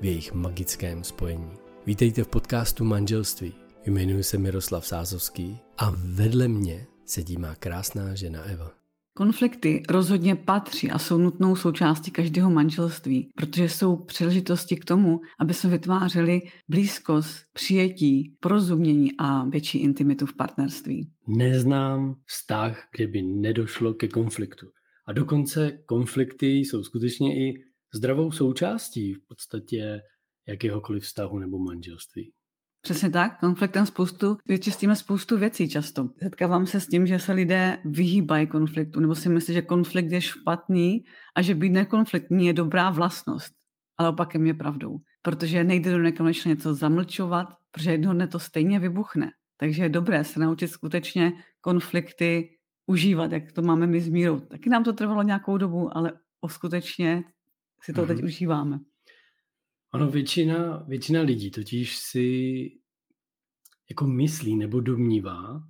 v jejich magickém spojení. Vítejte v podcastu Manželství. Jmenuji se Miroslav Sázovský a vedle mě sedí má krásná žena Eva. Konflikty rozhodně patří a jsou nutnou součástí každého manželství, protože jsou příležitosti k tomu, aby se vytvářeli blízkost, přijetí, porozumění a větší intimitu v partnerství. Neznám vztah, kde by nedošlo ke konfliktu. A dokonce konflikty jsou skutečně i zdravou součástí v podstatě jakéhokoliv vztahu nebo manželství. Přesně tak, konfliktem spoustu, vyčistíme spoustu věcí často. Setkávám se s tím, že se lidé vyhýbají konfliktu, nebo si myslí, že konflikt je špatný a že být nekonfliktní je dobrá vlastnost. Ale opakem je pravdou, protože nejde do nekonečně něco zamlčovat, protože jednoho dne to stejně vybuchne. Takže je dobré se naučit skutečně konflikty užívat, jak to máme my s mírou. Taky nám to trvalo nějakou dobu, ale skutečně si to mm-hmm. teď mhm. užíváme. Ono většina, většina lidí totiž si jako myslí nebo domnívá,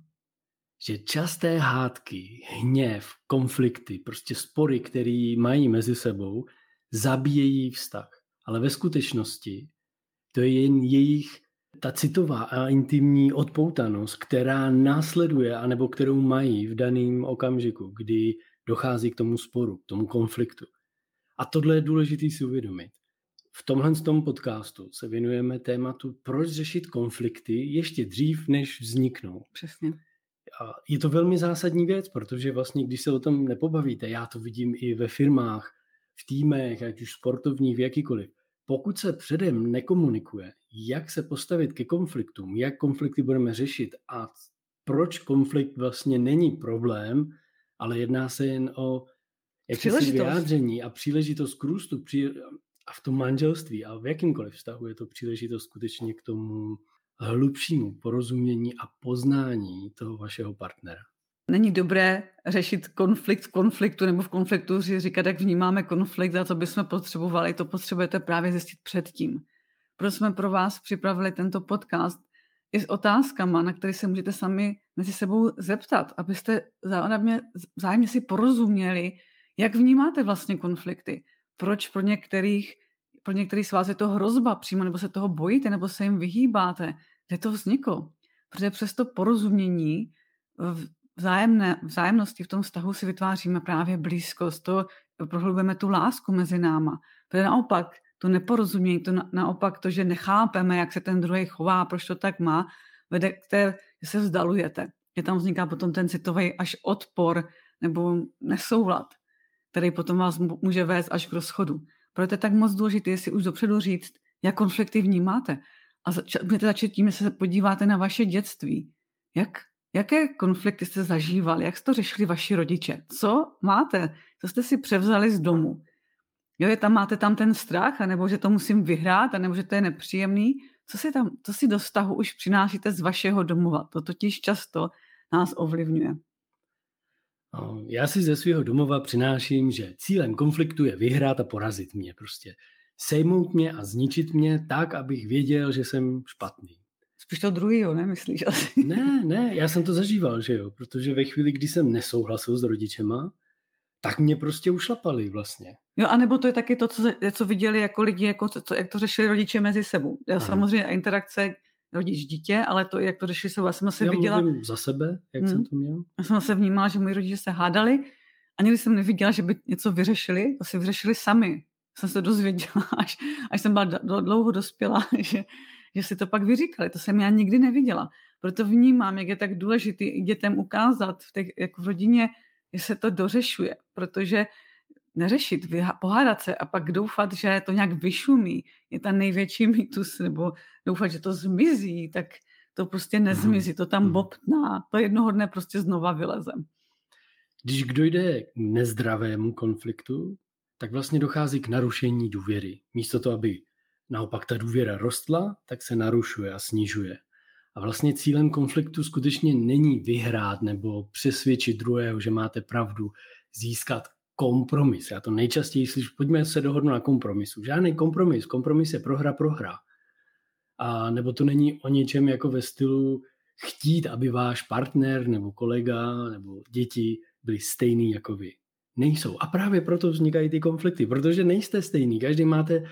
že časté hádky, hněv, konflikty, prostě spory, které mají mezi sebou, zabíjejí vztah. Ale ve skutečnosti to je jen jejich ta citová a intimní odpoutanost, která následuje, anebo kterou mají v daném okamžiku, kdy dochází k tomu sporu, k tomu konfliktu. A tohle je důležité si uvědomit. V tomhle tom podcastu se věnujeme tématu, proč řešit konflikty ještě dřív, než vzniknou. Přesně. A je to velmi zásadní věc, protože vlastně, když se o tom nepobavíte, já to vidím i ve firmách, v týmech, ať už sportovních, v jakýkoliv. Pokud se předem nekomunikuje, jak se postavit ke konfliktům, jak konflikty budeme řešit a proč konflikt vlastně není problém, ale jedná se jen o jakési vyjádření a příležitost k růstu, a v tom manželství a v jakýmkoliv vztahu je to příležitost skutečně k tomu hlubšímu porozumění a poznání toho vašeho partnera. Není dobré řešit konflikt v konfliktu nebo v konfliktu říkat, jak vnímáme konflikt a co bychom potřebovali. To potřebujete právě zjistit předtím. Proto jsme pro vás připravili tento podcast i s otázkama, na které se můžete sami mezi sebou zeptat, abyste vzájemně, vzájemně si porozuměli, jak vnímáte vlastně konflikty proč pro některých, pro některých z vás je to hrozba přímo, nebo se toho bojíte, nebo se jim vyhýbáte, kde to vzniklo. Protože přes to porozumění vzájemné, vzájemnosti v tom vztahu si vytváříme právě blízkost, to prohlubujeme tu lásku mezi náma. Protože naopak to neporozumění, to na, naopak to, že nechápeme, jak se ten druhý chová, proč to tak má, vede k té, že se vzdalujete. Že tam vzniká potom ten citový až odpor nebo nesoulad který potom vás může vést až k rozchodu. Proto je tak moc důležité si už dopředu říct, jak konflikty vnímáte. A můžete začít tím, že se podíváte na vaše dětství. Jak, jaké konflikty jste zažívali, jak jste to řešili vaši rodiče, co máte, co jste si převzali z domu. Jo, je tam, máte tam ten strach, anebo že to musím vyhrát, anebo že to je nepříjemný. Co si, tam, co si do vztahu už přinášíte z vašeho domova? To totiž často nás ovlivňuje. Já si ze svého domova přináším, že cílem konfliktu je vyhrát a porazit mě prostě. Sejmout mě a zničit mě tak, abych věděl, že jsem špatný. Spíš to druhýho, ne, myslíš asi? Ne, ne, já jsem to zažíval, že jo, protože ve chvíli, kdy jsem nesouhlasil s rodičema, tak mě prostě ušlapali vlastně. Jo, anebo to je taky to, co, co viděli jako lidi, jako co, jak to řešili rodiče mezi sebou. Já samozřejmě interakce rodič dítě, ale to, jak to řešili se, já jsem se já viděla... za sebe, jak hmm. jsem to měl. Já jsem se vnímala, že moji rodiče se hádali a nikdy jsem neviděla, že by něco vyřešili, to si vyřešili sami. Jsem se dozvěděla, až, až jsem byla dlouho dospěla, že, že si to pak vyříkali. To jsem já nikdy neviděla. Proto vnímám, jak je tak důležité dětem ukázat v, těch, jako v rodině, že se to dořešuje, protože neřešit, pohádat se a pak doufat, že to nějak vyšumí, je ta největší mýtus, nebo doufat, že to zmizí, tak to prostě mhm. nezmizí, to tam mhm. bobtná, to jednoho dne prostě znova vyleze. Když dojde k nezdravému konfliktu, tak vlastně dochází k narušení důvěry. Místo toho, aby naopak ta důvěra rostla, tak se narušuje a snižuje. A vlastně cílem konfliktu skutečně není vyhrát nebo přesvědčit druhého, že máte pravdu, získat kompromis. Já to nejčastěji slyšu, pojďme se dohodnout na kompromisu. Žádný kompromis, kompromis je prohra, prohra. A nebo to není o něčem jako ve stylu chtít, aby váš partner nebo kolega nebo děti byli stejný jako vy. Nejsou. A právě proto vznikají ty konflikty, protože nejste stejný. Každý máte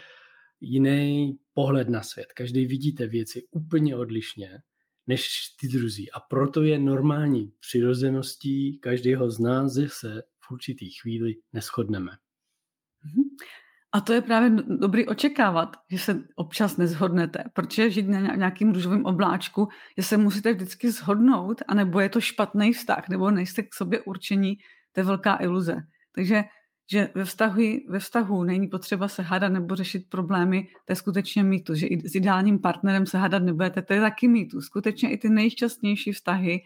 jiný pohled na svět. Každý vidíte věci úplně odlišně než ty druzí. A proto je normální přirozeností každého z nás, že se určitý chvíli neschodneme. Mhm. A to je právě dobrý očekávat, že se občas nezhodnete, protože žít na nějakým růžovém obláčku, že se musíte vždycky shodnout, anebo je to špatný vztah, nebo nejste k sobě určení, to je velká iluze. Takže že ve vztahu, ve vztahu není potřeba se hádat nebo řešit problémy, to je skutečně mýtus, že i s ideálním partnerem se hádat nebudete, to je taky mýtus. Skutečně i ty nejšťastnější vztahy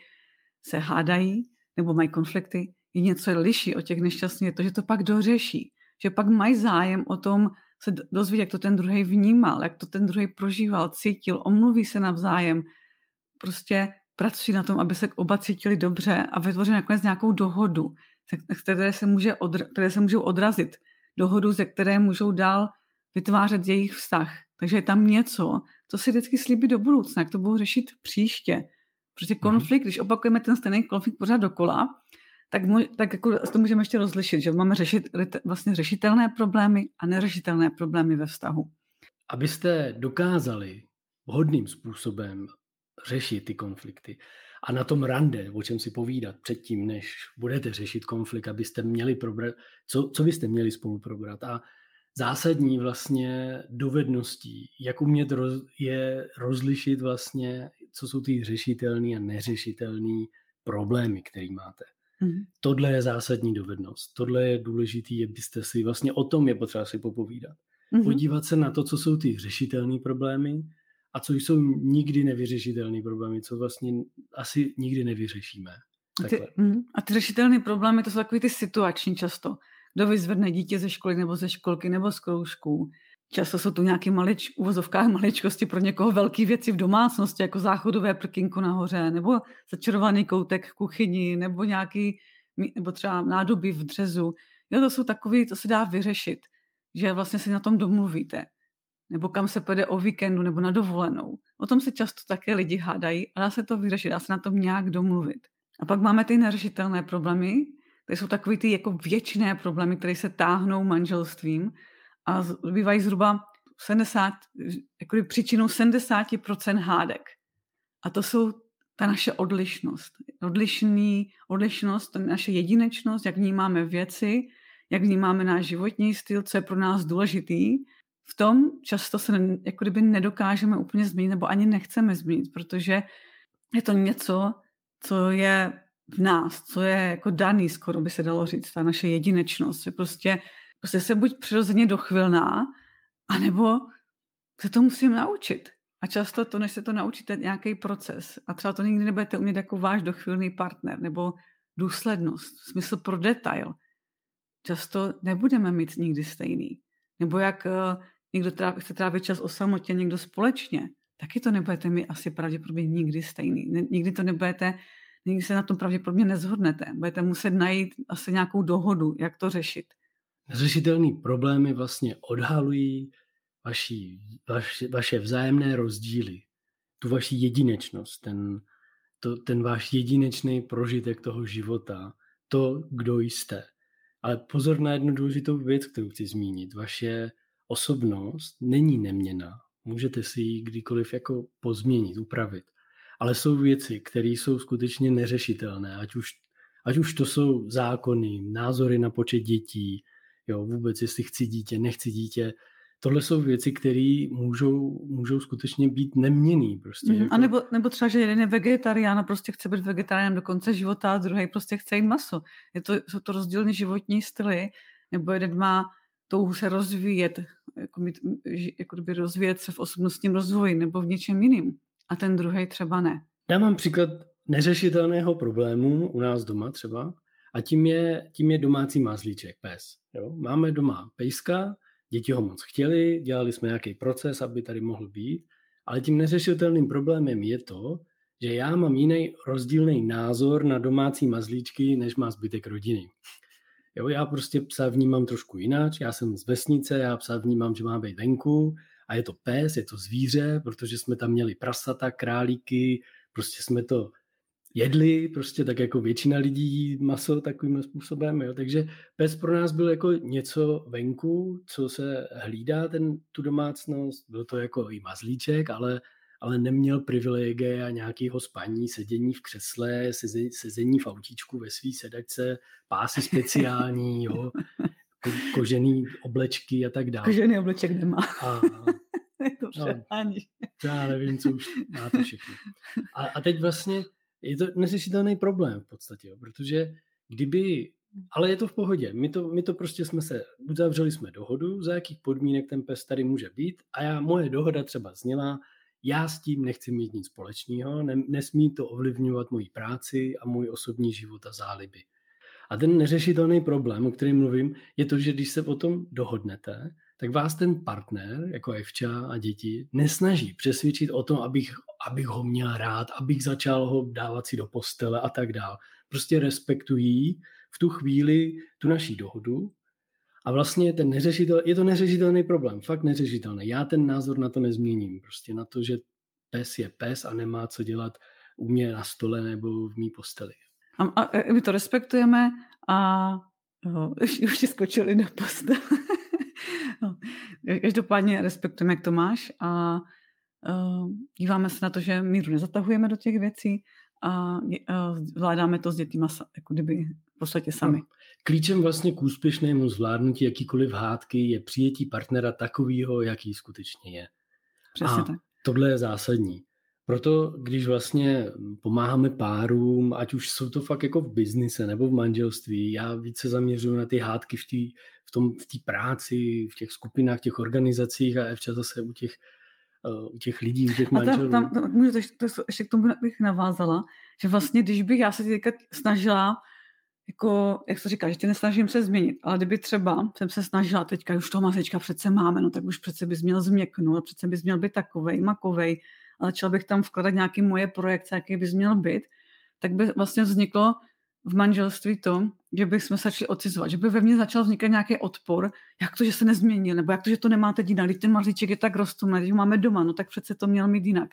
se hádají nebo mají konflikty, i něco liší od těch nešťastných, je to, že to pak dořeší, že pak mají zájem o tom se dozvědět, jak to ten druhý vnímal, jak to ten druhý prožíval, cítil, omluví se navzájem, prostě pracují na tom, aby se oba cítili dobře a vytvoří nakonec nějakou dohodu, které se, může odra- které se můžou odrazit, dohodu, ze které můžou dál vytvářet jejich vztah. Takže je tam něco, co si vždycky slíbí do budoucna, jak to budou řešit příště. Protože mhm. konflikt, když opakujeme ten stejný konflikt pořád dokola, tak, můj, tak jako to můžeme ještě rozlišit, že máme řešit vlastně řešitelné problémy a neřešitelné problémy ve vztahu. Abyste dokázali vhodným způsobem řešit ty konflikty a na tom rande, o čem si povídat předtím, než budete řešit konflikt, abyste měli probrat, co, co byste měli spolu probrat. A zásadní vlastně dovedností, jak umět roz, je rozlišit vlastně, co jsou ty řešitelné a neřešitelné problémy, které máte. Mm. Tohle je zásadní dovednost. Tohle je důležitý, abyste si vlastně o tom je potřeba si popovídat. Mm. Podívat se na to, co jsou ty řešitelné problémy a co jsou nikdy nevyřešitelné problémy, co vlastně asi nikdy nevyřešíme. A ty, mm, a ty řešitelné problémy, to jsou takové ty situační často. Kdo vyzvedne dítě ze školy nebo ze školky nebo z kroužků. Často jsou tu nějaké malič, uvozovkách maličkosti pro někoho velké věci v domácnosti, jako záchodové prkínko nahoře, nebo začarovaný koutek v kuchyni, nebo nějaký, nebo třeba nádoby v dřezu. Jo, to jsou takové, to se dá vyřešit, že vlastně si na tom domluvíte. Nebo kam se půjde o víkendu, nebo na dovolenou. O tom se často také lidi hádají, ale dá se to vyřešit, dá se na tom nějak domluvit. A pak máme ty neřešitelné problémy, to jsou takové ty jako věčné problémy, které se táhnou manželstvím a bývají zhruba 70, jako příčinou 70% hádek. A to jsou ta naše odlišnost. Odlišný, odlišnost, naše jedinečnost, jak vnímáme věci, jak vnímáme náš životní styl, co je pro nás důležitý. V tom často se jako kdyby nedokážeme úplně změnit, nebo ani nechceme změnit, protože je to něco, co je v nás, co je jako daný, skoro by se dalo říct, ta naše jedinečnost, že prostě Prostě se buď přirozeně dochvilná, anebo se to musím naučit. A často to, než se to naučíte, nějaký proces. A třeba to nikdy nebudete umět jako váš dochvilný partner, nebo důslednost, smysl pro detail. Často nebudeme mít nikdy stejný. Nebo jak uh, někdo tráví, chce trávit čas o samotě, někdo společně, taky to nebudete mít asi pravděpodobně nikdy stejný. Nikdy to nebudete, nikdy se na tom pravděpodobně nezhodnete. Budete muset najít asi nějakou dohodu, jak to řešit. Řešitelné problémy vlastně odhalují vaši, vaši, vaše vzájemné rozdíly, tu vaši jedinečnost, ten, to, ten váš jedinečný prožitek toho života, to, kdo jste. Ale pozor na jednu důležitou věc, kterou chci zmínit. Vaše osobnost není neměná. Můžete si ji kdykoliv jako pozměnit, upravit. Ale jsou věci, které jsou skutečně neřešitelné, ať už, ať už to jsou zákony, názory na počet dětí, jo, vůbec jestli chci dítě, nechci dítě, tohle jsou věci, které můžou, můžou skutečně být neměný. Prostě, mm, jako... a nebo, nebo třeba, že jeden je vegetarián a prostě chce být vegetarián do konce života a druhý prostě chce jít maso. Je to, jsou to rozdílné životní styly, nebo jeden má touhu se rozvíjet, jako, mít, jako by rozvíjet se v osobnostním rozvoji nebo v něčem jiným. A ten druhý třeba ne. Já mám příklad neřešitelného problému u nás doma třeba a tím je, tím je domácí mazlíček, pes. Jo? Máme doma pejska, děti ho moc chtěli, dělali jsme nějaký proces, aby tady mohl být, ale tím neřešitelným problémem je to, že já mám jiný rozdílný názor na domácí mazlíčky, než má zbytek rodiny. Jo, já prostě psa vnímám trošku jinak, já jsem z vesnice, já psa vnímám, že má být venku a je to pes, je to zvíře, protože jsme tam měli prasata, králíky, prostě jsme to jedli, prostě tak jako většina lidí jí maso takovým způsobem, jo. takže pes pro nás byl jako něco venku, co se hlídá ten, tu domácnost, byl to jako i mazlíček, ale, ale neměl privilegie a nějakého spaní, sedění v křesle, sezení v autíčku ve svý sedačce, pásy speciální, jo, ko, kožený oblečky a tak dále. Kožený obleček nemá. A, Dobře, no, ani. Já nevím, co už máte všechno. A, a teď vlastně je to neřešitelný problém v podstatě, jo, protože kdyby, ale je to v pohodě, my to, my to prostě jsme se, uzavřeli jsme dohodu, za jakých podmínek ten pes tady může být a já, moje dohoda třeba zněla, já s tím nechci mít nic společného, ne, nesmí to ovlivňovat moji práci a můj osobní život a záliby. A ten neřešitelný problém, o kterém mluvím, je to, že když se o tom dohodnete, tak vás ten partner, jako Evča a děti, nesnaží přesvědčit o tom, abych, abych ho měl rád, abych začal ho dávat si do postele a tak dál. Prostě respektují v tu chvíli tu naší dohodu a vlastně ten neřešitel, je to neřešitelný problém, fakt neřešitelný. Já ten názor na to nezměním, prostě na to, že pes je pes a nemá co dělat u mě na stole nebo v mý posteli. A, a my to respektujeme a jo, už, už skočili na postel. No, každopádně respektujeme, jak to máš a uh, díváme se na to, že míru nezatahujeme do těch věcí a uh, zvládáme to s dětma jako kdyby v podstatě sami. No. Klíčem vlastně k úspěšnému zvládnutí jakýkoliv hádky je přijetí partnera takového, jaký skutečně je. Přesně a tak. tohle je zásadní. Proto, když vlastně pomáháme párům, ať už jsou to fakt jako v biznise nebo v manželství, já více zaměřuju na ty hádky v té v tom, v té práci, v těch skupinách, v těch organizacích a Evča zase u těch, uh, u těch lidí, u těch manželů. Tam, tam, můžu to, to, ještě k tomu bych navázala, že vlastně, když bych já se teďka snažila jako, jak se říká, že tě nesnažím se změnit, ale kdyby třeba jsem se snažila teďka, už toho mazečka přece máme, no tak už přece bys měl změknout, přece bys měl být takovej, makovej, a začala bych tam vkladat nějaké moje projekce, jaký bys měl být, tak by vlastně vzniklo v manželství to, že bychom se začali ocizovat, že by ve mně začal vznikat nějaký odpor, jak to, že se nezměnil, nebo jak to, že to nemáte jinak, když ten mazlíček je tak rostomilý, když ho máme doma, no tak přece to měl mít jinak.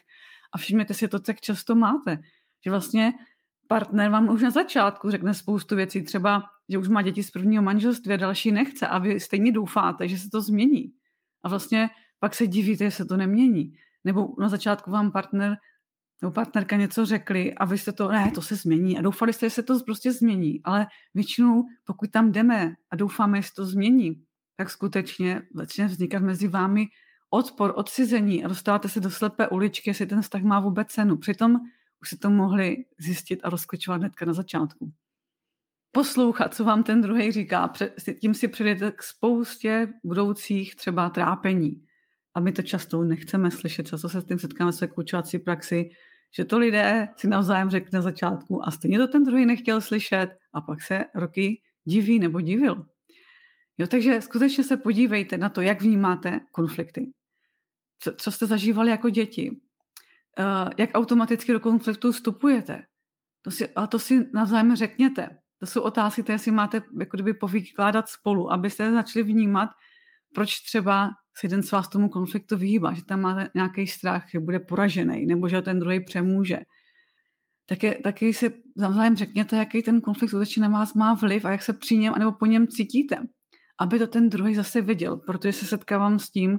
A všimněte si, to tak často máte, že vlastně partner vám už na začátku řekne spoustu věcí, třeba, že už má děti z prvního manželství a další nechce a vy stejně doufáte, že se to změní. A vlastně pak se divíte, že se to nemění. Nebo na začátku vám partner nebo partnerka něco řekli a vy jste to, ne, to se změní a doufali jste, že se to prostě změní, ale většinou, pokud tam jdeme a doufáme, že se to změní, tak skutečně začne vznikat mezi vámi odpor, odcizení a dostáváte se do slepé uličky, jestli ten vztah má vůbec cenu. Přitom už se to mohli zjistit a rozklíčovat hnedka na začátku. Poslouchat, co vám ten druhý říká, tím si přijdete k spoustě budoucích třeba trápení. A my to často nechceme slyšet, často se s tím setkáme své koučovací praxi, že to lidé si navzájem řekli na začátku a stejně to ten druhý nechtěl slyšet a pak se roky diví nebo divil. Jo, takže skutečně se podívejte na to, jak vnímáte konflikty. Co, co jste zažívali jako děti. Uh, jak automaticky do konfliktu vstupujete. To si, a to si navzájem řekněte. To jsou otázky, které si máte jako kdyby povykládat spolu, abyste začali vnímat, proč třeba se jeden z vás tomu konfliktu vyhýbá, že tam máte nějaký strach, že bude poražený, nebo že ten druhý přemůže. Taky, taky si navzájem řekněte, jaký ten konflikt skutečně na vás má vliv a jak se při něm nebo po něm cítíte. Aby to ten druhý zase viděl, protože se setkávám s tím,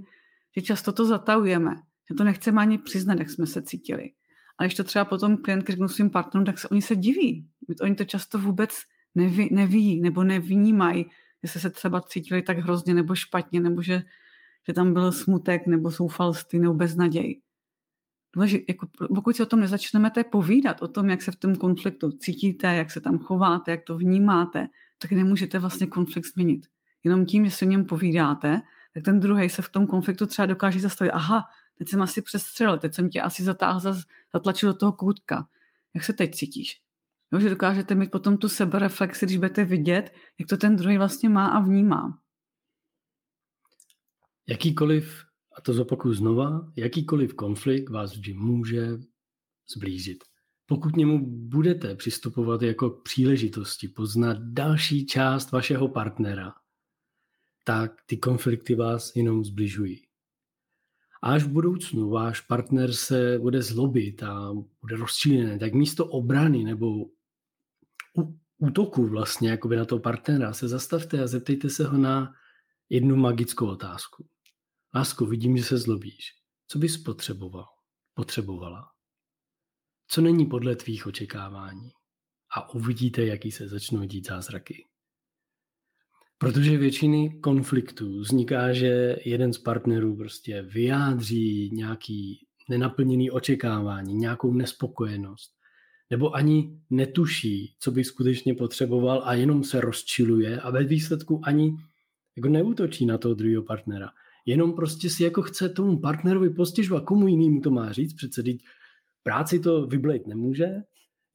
že často to zatahujeme, že to nechceme ani přiznat, jak jsme se cítili. A když to třeba potom klient řeknu svým partnerům, tak se oni se diví. Oni to často vůbec neví, neví nebo nevnímají, že se třeba cítili tak hrozně nebo špatně, nebo že že tam byl smutek nebo soufalství nebo beznaděj. Důležitý, jako, pokud si o tom nezačneme povídat, o tom, jak se v tom konfliktu cítíte, jak se tam chováte, jak to vnímáte, tak nemůžete vlastně konflikt změnit. Jenom tím, že si o něm povídáte, tak ten druhý se v tom konfliktu třeba dokáže zastavit. Aha, teď jsem asi přestřelil, teď jsem tě asi zatáhl, zatlačil do toho koutka. Jak se teď cítíš? Jo, že dokážete mít potom tu sebereflexi, když budete vidět, jak to ten druhý vlastně má a vnímá. Jakýkoliv, a to zopakuju znova, jakýkoliv konflikt vás vždy může zblížit. Pokud němu budete přistupovat jako k příležitosti poznat další část vašeho partnera, tak ty konflikty vás jenom zbližují. A až v budoucnu váš partner se bude zlobit a bude rozčílený, tak místo obrany nebo útoku vlastně jakoby na toho partnera se zastavte a zeptejte se ho na jednu magickou otázku. Lásko, vidím, že se zlobíš. Co bys potřeboval? Potřebovala? Co není podle tvých očekávání? A uvidíte, jaký se začnou dít zázraky. Protože většiny konfliktů vzniká, že jeden z partnerů prostě vyjádří nějaký nenaplněný očekávání, nějakou nespokojenost, nebo ani netuší, co by skutečně potřeboval a jenom se rozčiluje a ve výsledku ani jako neútočí na toho druhého partnera. Jenom prostě si jako chce tomu partnerovi postěžovat, komu jinému to má říct, přece teď práci to vyblejt nemůže,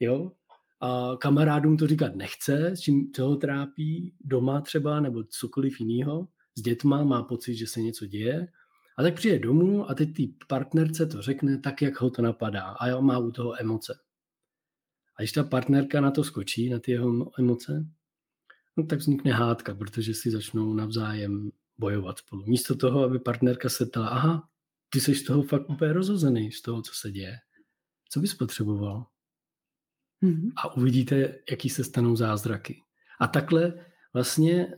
jo, a kamarádům to říkat nechce, s čím toho trápí doma třeba nebo cokoliv jiného, s dětma má pocit, že se něco děje. A tak přijde domů a teď ty partnerce to řekne tak, jak ho to napadá. A má u toho emoce. A když ta partnerka na to skočí, na ty jeho emoce, no tak vznikne hádka, protože si začnou navzájem bojovat spolu. Místo toho, aby partnerka se ptala, aha, ty jsi z toho fakt úplně rozhozený, z toho, co se děje. Co bys potřeboval? Mm-hmm. A uvidíte, jaký se stanou zázraky. A takhle vlastně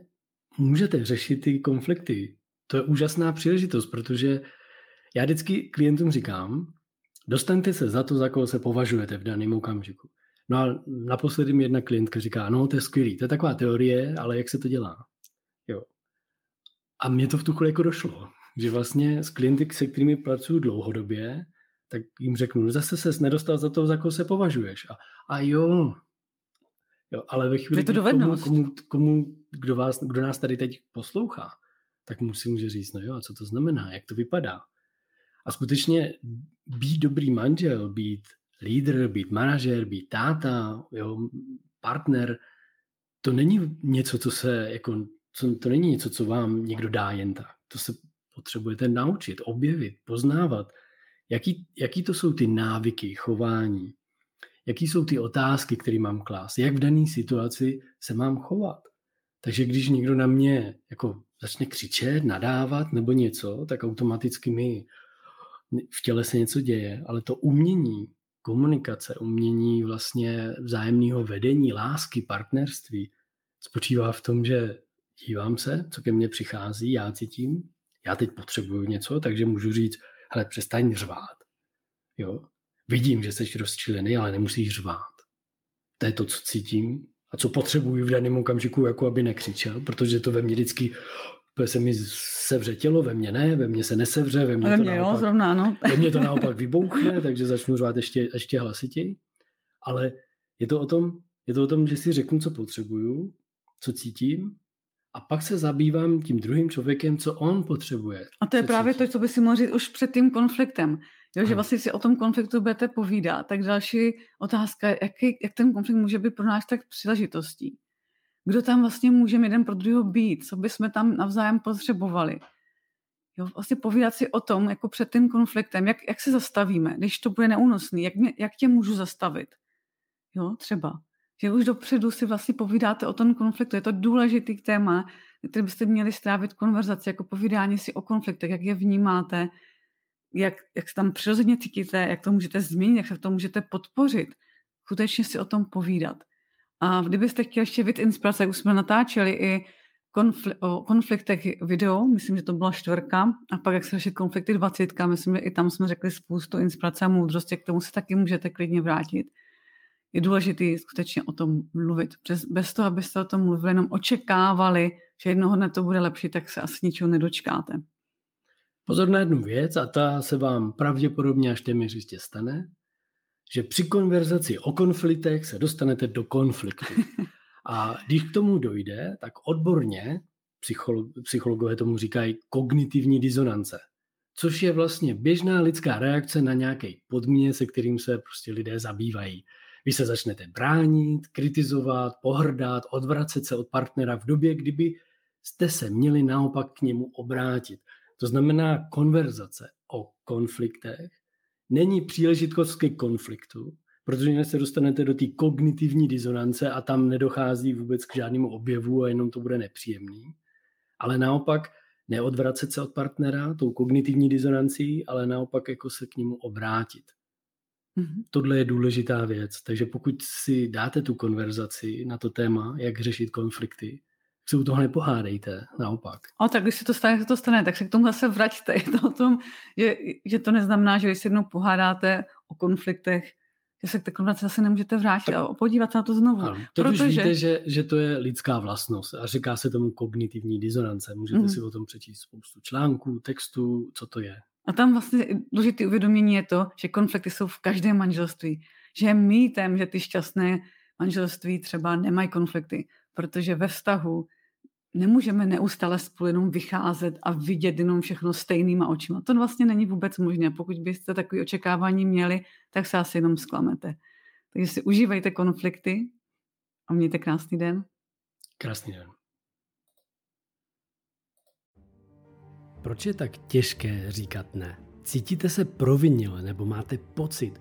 můžete řešit ty konflikty. To je úžasná příležitost, protože já vždycky klientům říkám, dostaňte se za to, za koho se považujete v daném okamžiku. No a naposledy mi jedna klientka říká, no to je skvělý, to je taková teorie, ale jak se to dělá? Jo. A mně to v tu chvíli jako došlo, že vlastně s klienty, se kterými pracuji dlouhodobě, tak jim řeknu, no zase ses nedostal za to, za koho se považuješ. A, a jo, jo, ale ve chvíli, to komu, komu, komu kdo, vás, kdo nás tady teď poslouchá, tak mu si může říct, no jo, a co to znamená, jak to vypadá. A skutečně být dobrý manžel, být lídr, být manažer, být táta, jo, partner, to není něco, co se, jako, co, to není něco, co vám někdo dá jen tak. To se potřebujete naučit, objevit, poznávat. Jaký, jaký to jsou ty návyky, chování? Jaký jsou ty otázky, které mám klást? Jak v dané situaci se mám chovat? Takže když někdo na mě jako začne křičet, nadávat nebo něco, tak automaticky mi v těle se něco děje, ale to umění komunikace, umění vlastně vzájemného vedení, lásky, partnerství spočívá v tom, že dívám se, co ke mně přichází, já cítím, já teď potřebuju něco, takže můžu říct, hele, přestaň řvát. Jo? Vidím, že jsi rozčilený, ale nemusíš řvát. To je to, co cítím a co potřebuji v daném okamžiku, jako aby nekřičel, protože to ve mně vždycky se mi sevře tělo, ve mně ne, ve mně se nesevře, ve mně, ve to mě naopak, jo, zrovna, no. ve mně to naopak vybouchne, takže začnu řvát ještě, ještě hlasitěji. Ale je to, o tom, je to o tom, že si řeknu, co potřebuju, co cítím a pak se zabývám tím druhým člověkem, co on potřebuje. A to je právě cítí. to, co by si mohl říct už před tím konfliktem. Jo, že vlastně si o tom konfliktu budete povídat. Tak další otázka, jaký, jak ten konflikt může být pro nás tak příležitostí kdo tam vlastně můžeme jeden pro druhého být, co bychom tam navzájem potřebovali. Jo, vlastně povídat si o tom, jako před tím konfliktem, jak, jak se zastavíme, když to bude neúnosný, jak, mě, jak tě můžu zastavit. Jo, třeba. Že už dopředu si vlastně povídáte o tom konfliktu. Je to důležitý téma, který byste měli strávit konverzaci, jako povídání si o konfliktech, jak je vnímáte, jak, jak se tam přirozeně cítíte, jak to můžete změnit, jak se v tom můžete podpořit. Skutečně si o tom povídat. A kdybyste chtěli ještě víc inspirace, už jsme natáčeli i konfl- o konfliktech video, myslím, že to byla čtvrka, a pak jak se řešit konflikty dvacítka, myslím, že i tam jsme řekli spoustu inspirace a moudrosti, k tomu se taky můžete klidně vrátit. Je důležité skutečně o tom mluvit. Bez, bez toho, abyste o tom mluvili, jenom očekávali, že jednoho dne to bude lepší, tak se asi ničeho nedočkáte. Pozor na jednu věc a ta se vám pravděpodobně až téměř jistě stane, že při konverzaci o konfliktech se dostanete do konfliktu. A když k tomu dojde, tak odborně psychologové tomu říkají kognitivní disonance, což je vlastně běžná lidská reakce na nějaký podměn, se kterým se prostě lidé zabývají. Vy se začnete bránit, kritizovat, pohrdat, odvracet se od partnera v době, kdyby jste se měli naopak k němu obrátit. To znamená konverzace o konfliktech není příležitost ke konfliktu, protože se dostanete do té kognitivní disonance a tam nedochází vůbec k žádnému objevu a jenom to bude nepříjemný. Ale naopak neodvracet se od partnera tou kognitivní disonancí, ale naopak jako se k němu obrátit. Mm-hmm. Tohle je důležitá věc, takže pokud si dáte tu konverzaci na to téma, jak řešit konflikty, se u toho nepohádejte, naopak. A tak když se to stane, to stane, tak se k tomu zase vraťte. Je to o tom, že, že to neznamená, že když se jednou pohádáte o konfliktech, že se k té konverzaci zase nemůžete vrátit tak, a podívat se na to znovu. Ano, to protože... už víte, že, že to je lidská vlastnost a říká se tomu kognitivní disonance. Můžete mm. si o tom přečíst spoustu článků, textů, co to je. A tam vlastně důležité uvědomění je to, že konflikty jsou v každém manželství. Že je mýtem, že ty šťastné manželství třeba nemají konflikty, protože ve vztahu nemůžeme neustále spolu jenom vycházet a vidět jenom všechno stejnýma očima. To vlastně není vůbec možné. Pokud byste takové očekávání měli, tak se asi jenom zklamete. Takže si užívejte konflikty a mějte krásný den. Krásný den. Proč je tak těžké říkat ne? Cítíte se provinile nebo máte pocit,